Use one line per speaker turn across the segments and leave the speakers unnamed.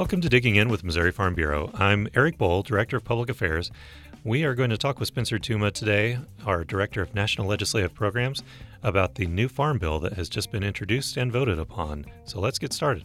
Welcome to Digging In with Missouri Farm Bureau. I'm Eric Bohl, Director of Public Affairs. We are going to talk with Spencer Tuma today, our Director of National Legislative Programs, about the new farm bill that has just been introduced and voted upon. So let's get started.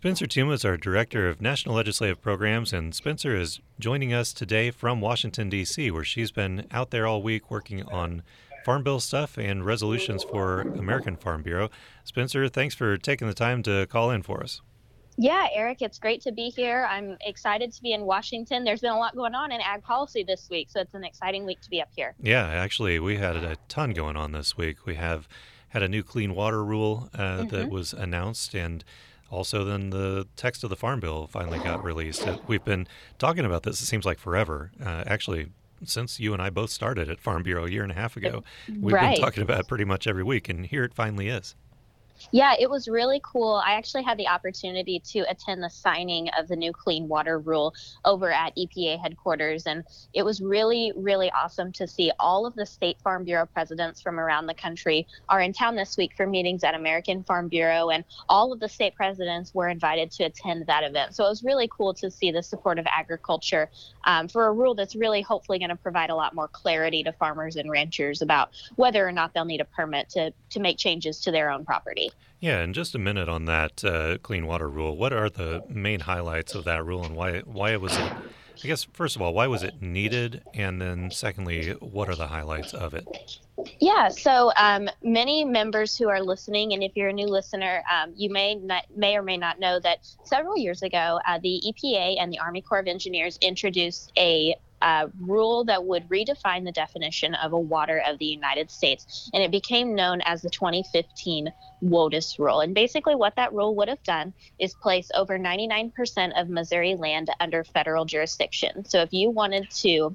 Spencer Tuma is our Director of National Legislative Programs, and Spencer is joining us today from Washington, D.C., where she's been out there all week working on Farm Bill stuff and resolutions for American Farm Bureau. Spencer, thanks for taking the time to call in for us.
Yeah, Eric, it's great to be here. I'm excited to be in Washington. There's been a lot going on in ag policy this week, so it's an exciting week to be up here.
Yeah, actually, we had a ton going on this week. We have had a new clean water rule uh, mm-hmm. that was announced, and also then the text of the farm bill finally got released. We've been talking about this. It seems like forever. Uh, actually, since you and I both started at Farm Bureau a year and a half ago, we've right. been talking about it pretty much every week, and here it finally is.
Yeah, it was really cool. I actually had the opportunity to attend the signing of the new clean water rule over at EPA headquarters. And it was really, really awesome to see all of the State Farm Bureau presidents from around the country are in town this week for meetings at American Farm Bureau. And all of the state presidents were invited to attend that event. So it was really cool to see the support of agriculture um, for a rule that's really hopefully going to provide a lot more clarity to farmers and ranchers about whether or not they'll need a permit to, to make changes to their own property.
Yeah, and just a minute on that uh, clean water rule. What are the main highlights of that rule, and why why was it? I guess first of all, why was it needed, and then secondly, what are the highlights of it?
Yeah, so um, many members who are listening, and if you're a new listener, um, you may not, may or may not know that several years ago, uh, the EPA and the Army Corps of Engineers introduced a uh, rule that would redefine the definition of a water of the United States. And it became known as the 2015 WOTUS rule. And basically, what that rule would have done is place over 99% of Missouri land under federal jurisdiction. So if you wanted to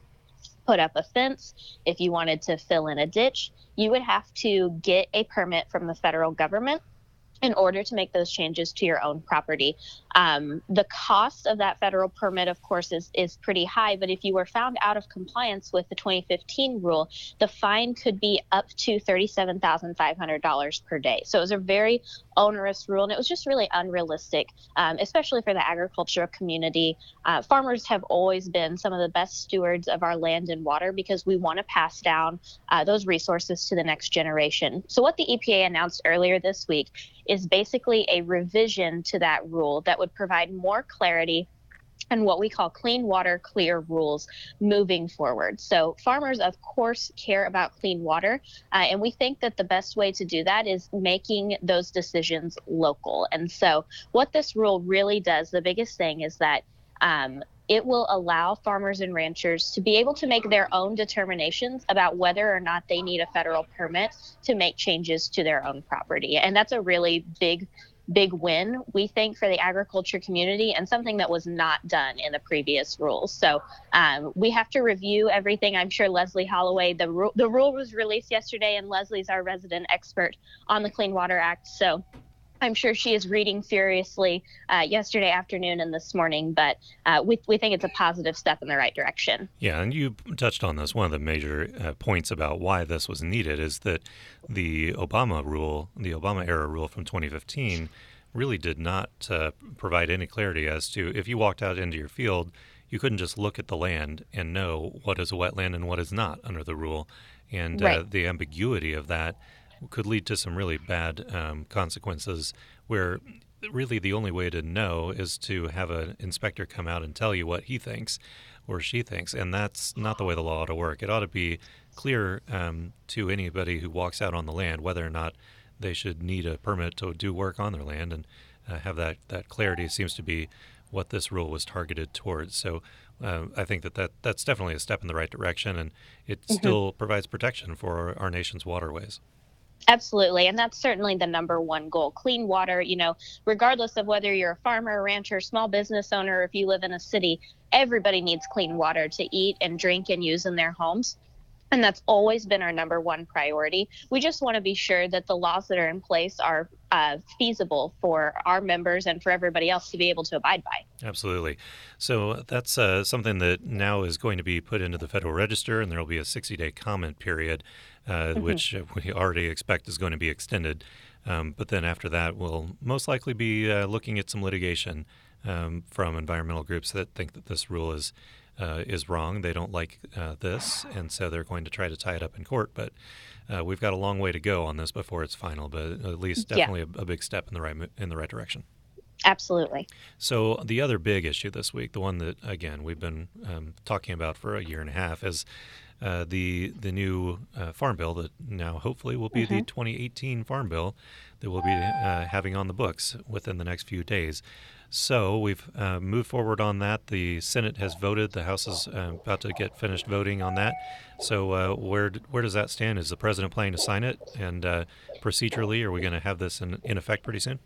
put up a fence, if you wanted to fill in a ditch, you would have to get a permit from the federal government in order to make those changes to your own property. Um, the cost of that federal permit, of course, is, is pretty high, but if you were found out of compliance with the 2015 rule, the fine could be up to $37,500 per day. So it was a very onerous rule, and it was just really unrealistic, um, especially for the agricultural community. Uh, farmers have always been some of the best stewards of our land and water because we want to pass down uh, those resources to the next generation. So, what the EPA announced earlier this week is basically a revision to that rule that would provide more clarity and what we call clean water clear rules moving forward. So, farmers, of course, care about clean water, uh, and we think that the best way to do that is making those decisions local. And so, what this rule really does, the biggest thing is that um, it will allow farmers and ranchers to be able to make their own determinations about whether or not they need a federal permit to make changes to their own property. And that's a really big big win, we think, for the agriculture community and something that was not done in the previous rules. So um, we have to review everything. I'm sure Leslie Holloway, the, ru- the rule was released yesterday, and Leslie's our resident expert on the Clean Water Act. So I'm sure she is reading furiously uh, yesterday afternoon and this morning, but uh, we, we think it's a positive step in the right direction.
Yeah, and you touched on this. One of the major uh, points about why this was needed is that the Obama rule, the Obama era rule from 2015, really did not uh, provide any clarity as to if you walked out into your field, you couldn't just look at the land and know what is a wetland and what is not under the rule. And uh, right. the ambiguity of that could lead to some really bad um, consequences where really the only way to know is to have an inspector come out and tell you what he thinks or she thinks. And that's not the way the law ought to work. It ought to be clear um, to anybody who walks out on the land whether or not they should need a permit to do work on their land and uh, have that, that clarity seems to be what this rule was targeted towards. So uh, I think that, that that's definitely a step in the right direction, and it mm-hmm. still provides protection for our, our nation's waterways.
Absolutely. And that's certainly the number one goal. Clean water, you know, regardless of whether you're a farmer, rancher, small business owner, if you live in a city, everybody needs clean water to eat and drink and use in their homes. And that's always been our number one priority. We just want to be sure that the laws that are in place are uh, feasible for our members and for everybody else to be able to abide by.
Absolutely. So that's uh, something that now is going to be put into the Federal Register, and there will be a 60 day comment period, uh, mm-hmm. which we already expect is going to be extended. Um, but then after that, we'll most likely be uh, looking at some litigation um, from environmental groups that think that this rule is uh, is wrong. They don't like uh, this, and so they're going to try to tie it up in court. But uh, we've got a long way to go on this before it's final. But at least definitely yeah. a, a, big step in the right in the right direction.
Absolutely.
So the other big issue this week, the one that again we've been um, talking about for a year and a half, is uh, the the new uh, farm bill that now hopefully will be mm-hmm. the 2018 farm bill that we'll be uh, having on the books within the next few days. So we've uh, moved forward on that. The Senate has voted. The House is uh, about to get finished voting on that. So uh, where where does that stand? Is the president planning to sign it? And uh, procedurally, are we going to have this in, in effect pretty soon?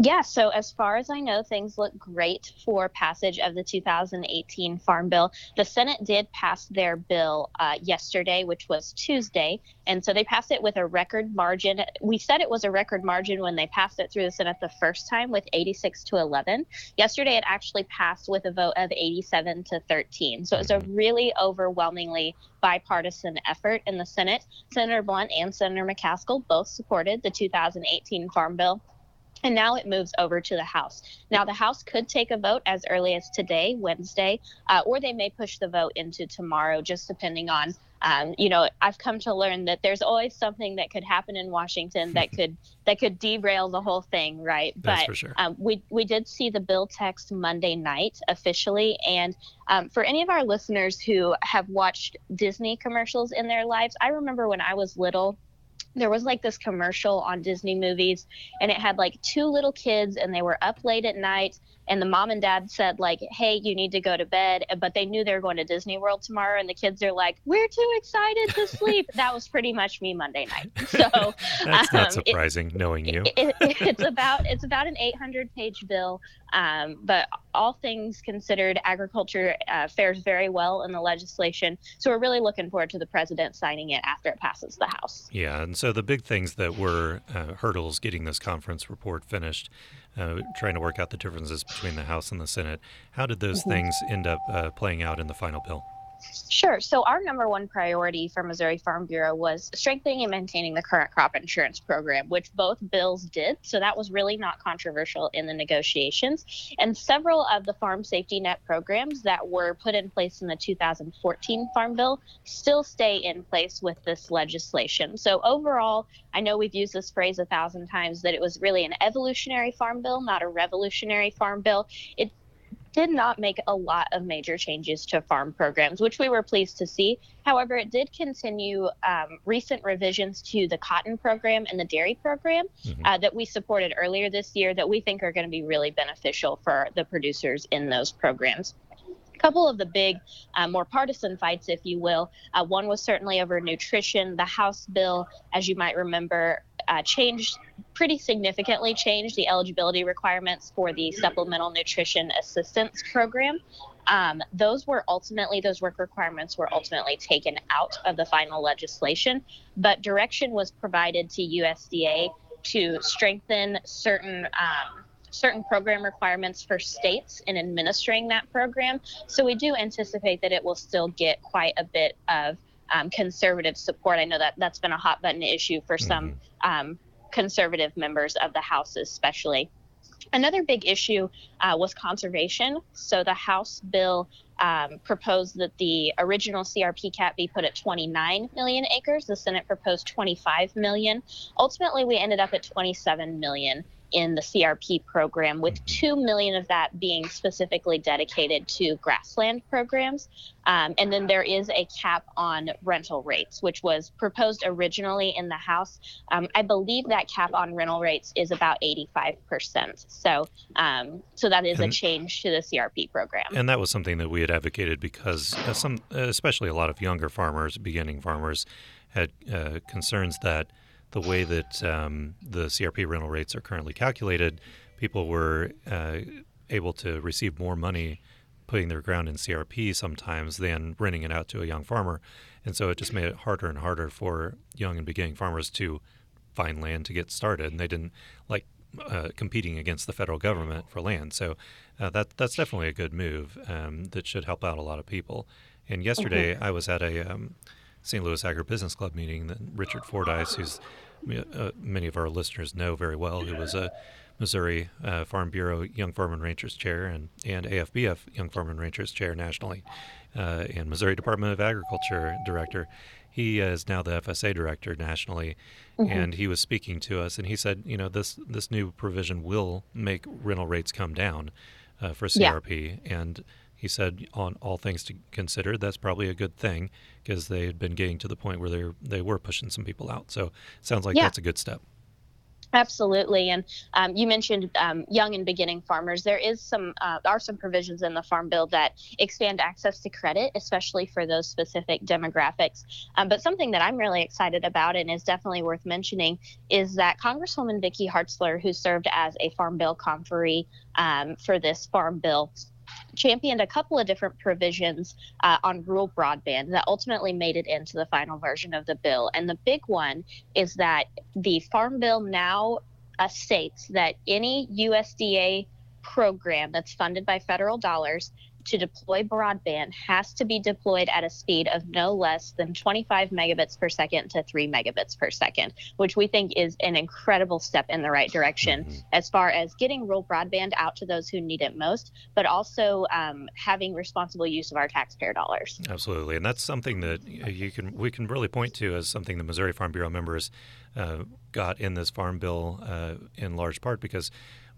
Yeah, so as far as I know, things look great for passage of the 2018 Farm Bill. The Senate did pass their bill uh, yesterday, which was Tuesday, and so they passed it with a record margin. We said it was a record margin when they passed it through the Senate the first time with 86 to 11. Yesterday, it actually passed with a vote of 87 to 13. So it was a mm-hmm. really overwhelmingly bipartisan effort in the Senate. Senator Blunt and Senator McCaskill both supported the 2018 Farm Bill. And now it moves over to the House. Now, the House could take a vote as early as today, Wednesday, uh, or they may push the vote into tomorrow, just depending on, um, you know, I've come to learn that there's always something that could happen in Washington that could that could derail the whole thing, right?
That's but sure.
um, we we did see the bill text Monday night officially, and um, for any of our listeners who have watched Disney commercials in their lives, I remember when I was little there was like this commercial on Disney movies and it had like two little kids and they were up late at night and the mom and dad said like hey you need to go to bed but they knew they were going to Disney World tomorrow and the kids are like we're too excited to sleep that was pretty much me Monday night so
that's um, not surprising
it,
knowing you
it, it, it's about it's about an 800 page bill um, but all things considered, agriculture uh, fares very well in the legislation. So we're really looking forward to the president signing it after it passes the House.
Yeah, and so the big things that were uh, hurdles getting this conference report finished, uh, trying to work out the differences between the House and the Senate. How did those mm-hmm. things end up uh, playing out in the final bill?
Sure. So, our number one priority for Missouri Farm Bureau was strengthening and maintaining the current crop insurance program, which both bills did. So, that was really not controversial in the negotiations. And several of the farm safety net programs that were put in place in the 2014 Farm Bill still stay in place with this legislation. So, overall, I know we've used this phrase a thousand times that it was really an evolutionary farm bill, not a revolutionary farm bill. It did not make a lot of major changes to farm programs, which we were pleased to see. However, it did continue um, recent revisions to the cotton program and the dairy program mm-hmm. uh, that we supported earlier this year that we think are going to be really beneficial for the producers in those programs A couple of the big, uh, more partisan fights, if you will. Uh, one was certainly over nutrition. The House bill, as you might remember, uh, changed pretty significantly changed the eligibility requirements for the supplemental nutrition assistance program. Um, those were ultimately those work requirements were ultimately taken out of the final legislation, but direction was provided to USDA to strengthen certain um, certain program requirements for states in administering that program. So we do anticipate that it will still get quite a bit of um, conservative support. I know that that's been a hot button issue for some mm-hmm. um, conservative members of the House, especially. Another big issue uh, was conservation. So the House bill um, proposed that the original CRP cap be put at 29 million acres. The Senate proposed 25 million. Ultimately, we ended up at 27 million in the CRP program, with two million of that being specifically dedicated to grassland programs. Um, and then there is a cap on rental rates, which was proposed originally in the House. Um, I believe that cap on rental rates is about 85%. So, um, so that is and, a change to the CRP program.
And that was something that we had advocated because uh, some, especially a lot of younger farmers, beginning farmers, had uh, concerns that the way that um, the CRP rental rates are currently calculated, people were uh, able to receive more money putting their ground in CRP sometimes than renting it out to a young farmer, and so it just made it harder and harder for young and beginning farmers to find land to get started, and they didn't like uh, competing against the federal government for land. So uh, that that's definitely a good move um, that should help out a lot of people. And yesterday mm-hmm. I was at a um, St. Louis Agribusiness Club meeting that Richard Fordyce, who's uh, many of our listeners know very well, who was a Missouri uh, Farm Bureau Young Farm and Ranchers Chair and, and AFBF Young Farm and Ranchers Chair nationally, uh, and Missouri Department of Agriculture Director. He is now the FSA Director nationally, mm-hmm. and he was speaking to us, and he said, you know, this this new provision will make rental rates come down uh, for CRP, yeah. and he said, on all things to consider, that's probably a good thing because they had been getting to the point where they they were pushing some people out. So sounds like yeah. that's a good step.
Absolutely, and um, you mentioned um, young and beginning farmers. There is some uh, are some provisions in the Farm Bill that expand access to credit, especially for those specific demographics. Um, but something that I'm really excited about and is definitely worth mentioning is that Congresswoman Vicky Hartzler, who served as a Farm Bill conferee um, for this Farm Bill, championed a couple of different provisions uh, on rural broadband that ultimately made it into the final version of the bill. And the big one is that the Farm Bill now uh, states that any USDA program that's funded by federal dollars to deploy broadband has to be deployed at a speed of no less than 25 megabits per second to 3 megabits per second, which we think is an incredible step in the right direction mm-hmm. as far as getting rural broadband out to those who need it most, but also um, having responsible use of our taxpayer dollars.
Absolutely, and that's something that you can we can really point to as something the Missouri Farm Bureau members uh, got in this farm bill uh, in large part because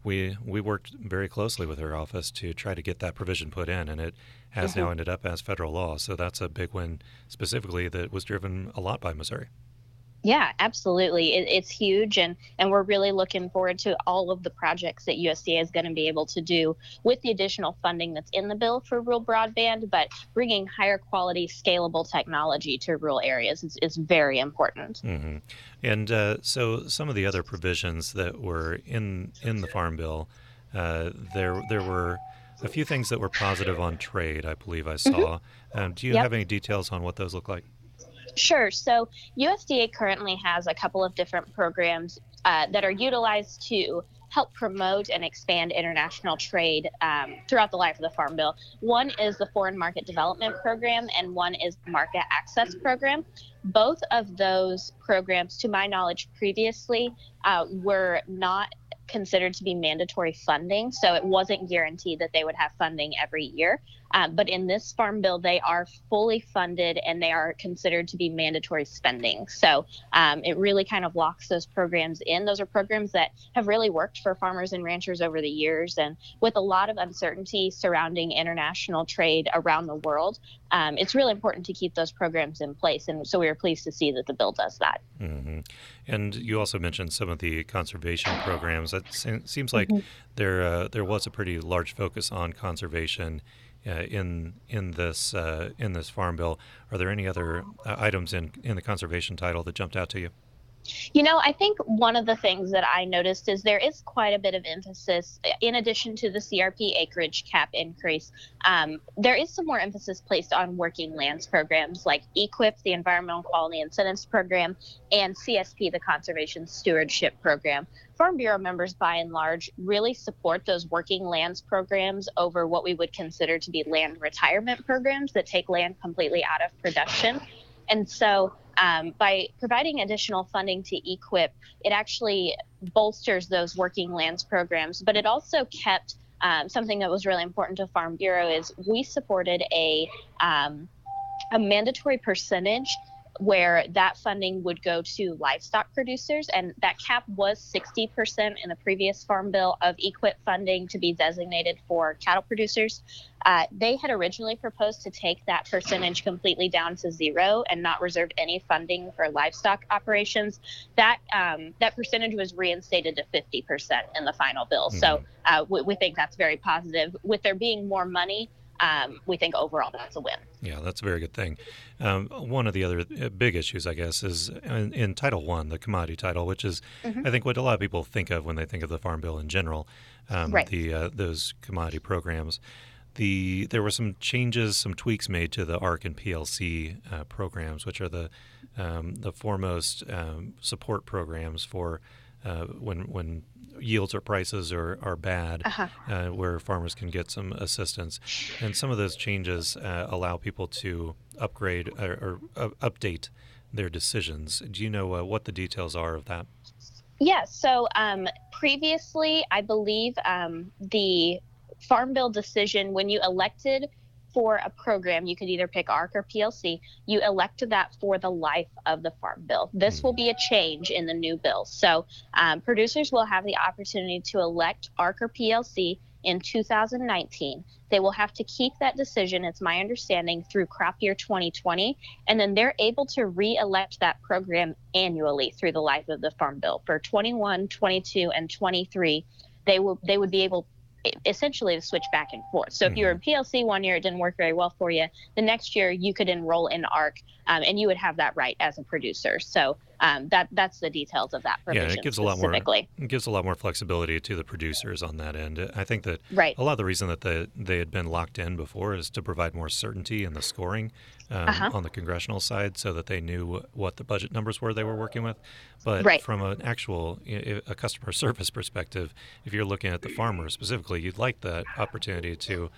we we worked very closely with her office to try to get that provision put in, and it has mm-hmm. now ended up as federal law. So that's a big win, specifically that was driven a lot by Missouri.
Yeah, absolutely. It, it's huge, and and we're really looking forward to all of the projects that USDA is going to be able to do with the additional funding that's in the bill for rural broadband. But bringing higher quality, scalable technology to rural areas is, is very important.
Mm-hmm. And uh, so, some of the other provisions that were in in the Farm Bill, uh, there there were a few things that were positive on trade. I believe I saw. Mm-hmm. Um, do you yep. have any details on what those look like?
Sure. So USDA currently has a couple of different programs uh, that are utilized to help promote and expand international trade um, throughout the life of the Farm Bill. One is the Foreign Market Development Program, and one is the Market Access Program. Both of those programs, to my knowledge, previously uh, were not considered to be mandatory funding, so it wasn't guaranteed that they would have funding every year. Um, but in this farm bill, they are fully funded and they are considered to be mandatory spending. So um, it really kind of locks those programs in. Those are programs that have really worked for farmers and ranchers over the years. And with a lot of uncertainty surrounding international trade around the world, um, it's really important to keep those programs in place. And so we are pleased to see that the bill does that.
Mm-hmm. And you also mentioned some of the conservation programs. It seems like mm-hmm. there uh, there was a pretty large focus on conservation uh, in in this uh, in this farm bill. Are there any other uh, items in in the conservation title that jumped out to you?
You know, I think one of the things that I noticed is there is quite a bit of emphasis, in addition to the CRP acreage cap increase, um, there is some more emphasis placed on working lands programs like EQIP, the Environmental Quality Incentives Program, and CSP, the Conservation Stewardship Program. Farm Bureau members, by and large, really support those working lands programs over what we would consider to be land retirement programs that take land completely out of production. And so um, by providing additional funding to EQIP, it actually bolsters those working lands programs, but it also kept um, something that was really important to Farm Bureau is we supported a um, a mandatory percentage where that funding would go to livestock producers, and that cap was 60% in the previous farm bill of EQIP funding to be designated for cattle producers. Uh, they had originally proposed to take that percentage completely down to zero and not reserve any funding for livestock operations. That um, that percentage was reinstated to 50% in the final bill. Mm-hmm. So uh, we, we think that's very positive. With there being more money um, we think overall that's a win.
Yeah, that's a very good thing. Um, one of the other uh, big issues, I guess, is in, in Title One, the commodity title, which is, mm-hmm. I think, what a lot of people think of when they think of the Farm Bill in general. Um, right. The uh, those commodity programs. the there were some changes, some tweaks made to the ARC and PLC uh, programs, which are the um, the foremost um, support programs for uh, when when yields or prices are, are bad, uh-huh. uh, where farmers can get some assistance. And some of those changes uh, allow people to upgrade or, or uh, update their decisions. Do you know uh, what the details are of that?
Yeah, so um, previously, I believe um, the Farm Bill decision, when you elected for a program, you could either pick ARC or PLC. You elect that for the life of the Farm Bill. This will be a change in the new bill. So um, producers will have the opportunity to elect ARC or PLC in 2019. They will have to keep that decision, it's my understanding, through crop year 2020. And then they're able to re elect that program annually through the life of the Farm Bill. For 21, 22, and 23, they will they would be able essentially to switch back and forth. So if you were in mm-hmm. PLC one year, it didn't work very well for you. The next year, you could enroll in ARC, um, and you would have that right as a producer. So um, that that's the details of that provision.
Yeah, it gives a lot more. It gives a lot more flexibility to the producers on that end. I think that
right.
a lot of the reason that the, they had been locked in before is to provide more certainty in the scoring um, uh-huh. on the congressional side, so that they knew what the budget numbers were they were working with. But
right.
from an actual a customer service perspective, if you're looking at the farmer specifically, you'd like that opportunity to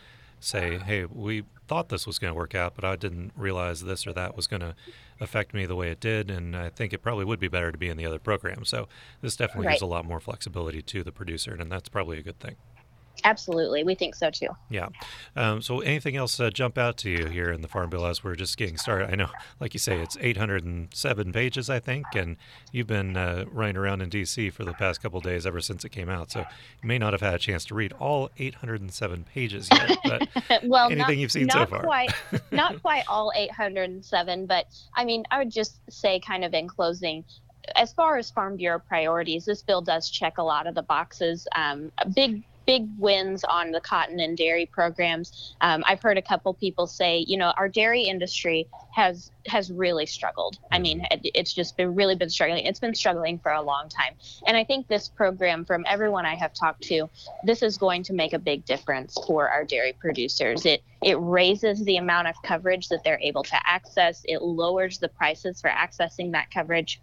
say, hey, we thought this was going to work out, but I didn't realize this or that was going to affect me the way it did. And I think it probably would be better to be in the other program. So this definitely right. gives a lot more flexibility to the producer, and that's probably a good thing.
Absolutely, we think so too.
Yeah. Um, so, anything else uh, jump out to you here in the Farm Bill as we're just getting started? I know, like you say, it's 807 pages, I think, and you've been uh, running around in D.C. for the past couple days ever since it came out. So, you may not have had a chance to read all 807 pages yet. But
well,
anything
not,
you've seen
so
far?
Quite, not quite all 807, but I mean, I would just say, kind of in closing, as far as Farm Bureau priorities, this bill does check a lot of the boxes. Um, a big big wins on the cotton and dairy programs. Um, I've heard a couple people say, you know, our dairy industry has has really struggled. I mean, mm-hmm. it, it's just been really been struggling. It's been struggling for a long time, and I think this program, from everyone I have talked to, this is going to make a big difference for our dairy producers. It it raises the amount of coverage that they're able to access. It lowers the prices for accessing that coverage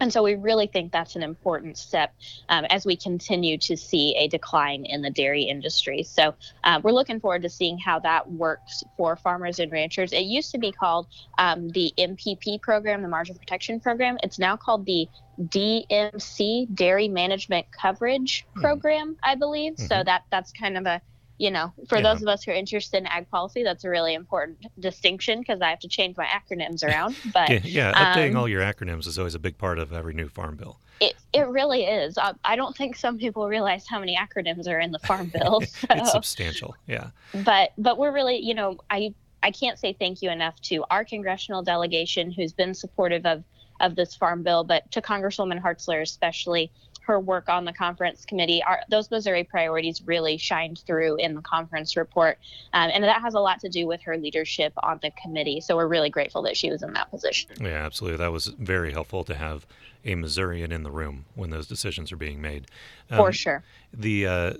and so we really think that's an important step um, as we continue to see a decline in the dairy industry. So uh, we're looking forward to seeing how that works for farmers and ranchers. It used to be called um, the MPP program, the Margin Protection Program. It's now called the DMC, Dairy Management Coverage hmm. Program. I believe. Mm-hmm. So that that's kind of a you know, for yeah. those of us who are interested in ag policy, that's a really important distinction because I have to change my acronyms around. But
yeah, updating um, all your acronyms is always a big part of every new farm bill.
It it really is. I, I don't think some people realize how many acronyms are in the farm bill. So.
it's substantial, yeah.
But but we're really, you know, I I can't say thank you enough to our congressional delegation who's been supportive of of this farm bill, but to Congresswoman Hartzler especially her work on the conference committee, our, those Missouri priorities really shined through in the conference report. Um, and that has a lot to do with her leadership on the committee. So we're really grateful that she was in that position.
Yeah, absolutely. That was very helpful to have a Missourian in the room when those decisions are being made.
Um, For sure.
The uh,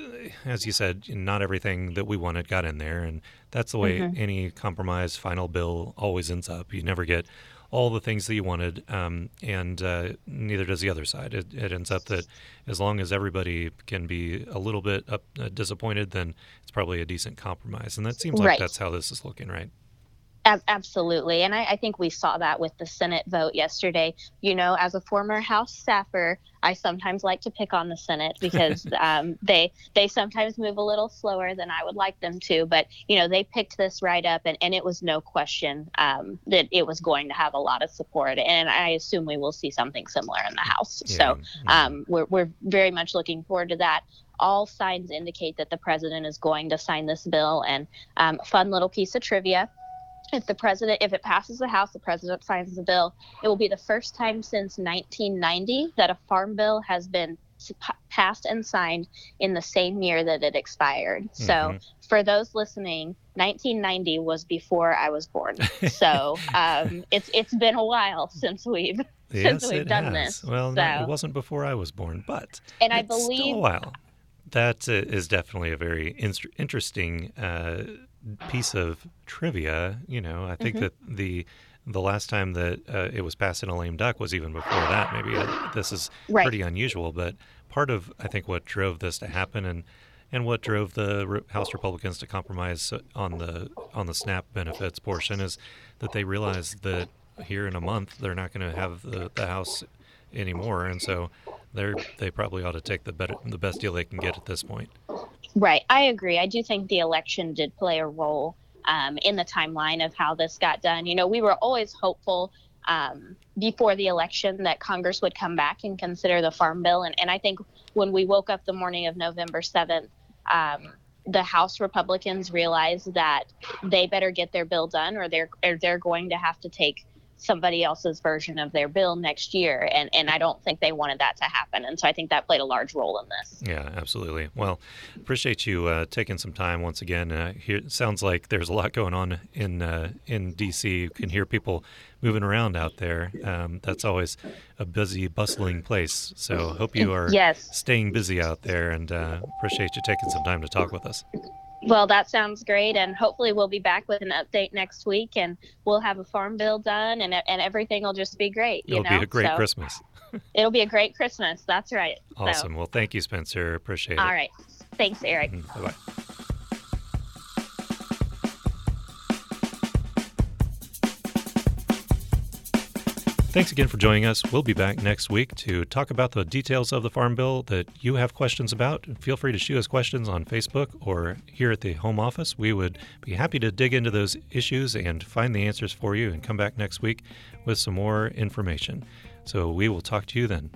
as you said, not everything that we wanted got in there, and that's the way mm-hmm. any compromise final bill always ends up. You never get all the things that you wanted, um, and uh, neither does the other side. It, it, ends up that as long as everybody can be a little bit up, uh, disappointed, then it's probably a decent compromise. And that seems like
right.
that's how this is looking, right?
Absolutely. And I, I, think we saw that with the Senate vote yesterday. You know, as a former House staffer, I sometimes like to pick on the Senate because um, they they sometimes move a little slower than I would like them to. But, you know, they picked this right up and, and it was no question um, that it was going to have a lot of support. And I assume we will see something similar in the House. Yeah. So um, we're, we're very much looking forward to that all signs indicate that the president is going to sign this bill. And um, fun little piece of trivia if the president if it passes the house the president signs the bill it will be the first time since 1990 that a farm bill has been passed and signed in the same year that it expired mm-hmm. so for those listening 1990 was before i was born so um, it's it's been a while since we've
yes,
since we've done
has.
this
well
so.
no, it wasn't before i was born but
and i
believe
still
a while That is definitely a very in- interesting uh, piece of trivia. You know, I think mm-hmm. that the the last time that uh, it was passed in a lame duck was even before that. Maybe uh, this is right. pretty unusual, but part of I think what drove this to happen and and what drove the House Republicans to compromise on the on the SNAP benefits portion is that they realized that here in a month they're not going to have the, the House anymore, and so they they probably ought to take the better the best deal they can get at this point.
Right, I agree. I do think the election did play a role um, in the timeline of how this got done. You know, we were always hopeful um, before the election that Congress would come back and consider the Farm Bill. And, and I think when we woke up the morning of November 7th, um, the House Republicans realized that they better get their bill done or they're, or they're going to have to take somebody else's version of their bill next year and and I don't think they wanted that to happen and so I think that played a large role in this.
Yeah, absolutely. Well, appreciate you uh, taking some time once again. Uh, here sounds like there's a lot going on in uh, in DC. You can hear people moving around out there. Um, that's always a busy, bustling place. So hope you are
yes.
staying busy out there and uh, appreciate you taking some time to talk with us.
Well, that sounds great, and hopefully we'll be back with an update next week, and we'll have a farm bill done, and and everything will just be great.
It'll
know?
be a great so, Christmas.
it'll be a great Christmas. That's right.
Awesome. So. Well, thank you, Spencer. Appreciate
it. All right. Thanks, Eric.
Mm-hmm. Bye bye. Thanks again for joining us. We'll be back next week to talk about the details of the Farm Bill that you have questions about. Feel free to shoot us questions on Facebook or here at the home office. We would be happy to dig into those issues and find the answers for you and come back next week with some more information. So we will talk to you then.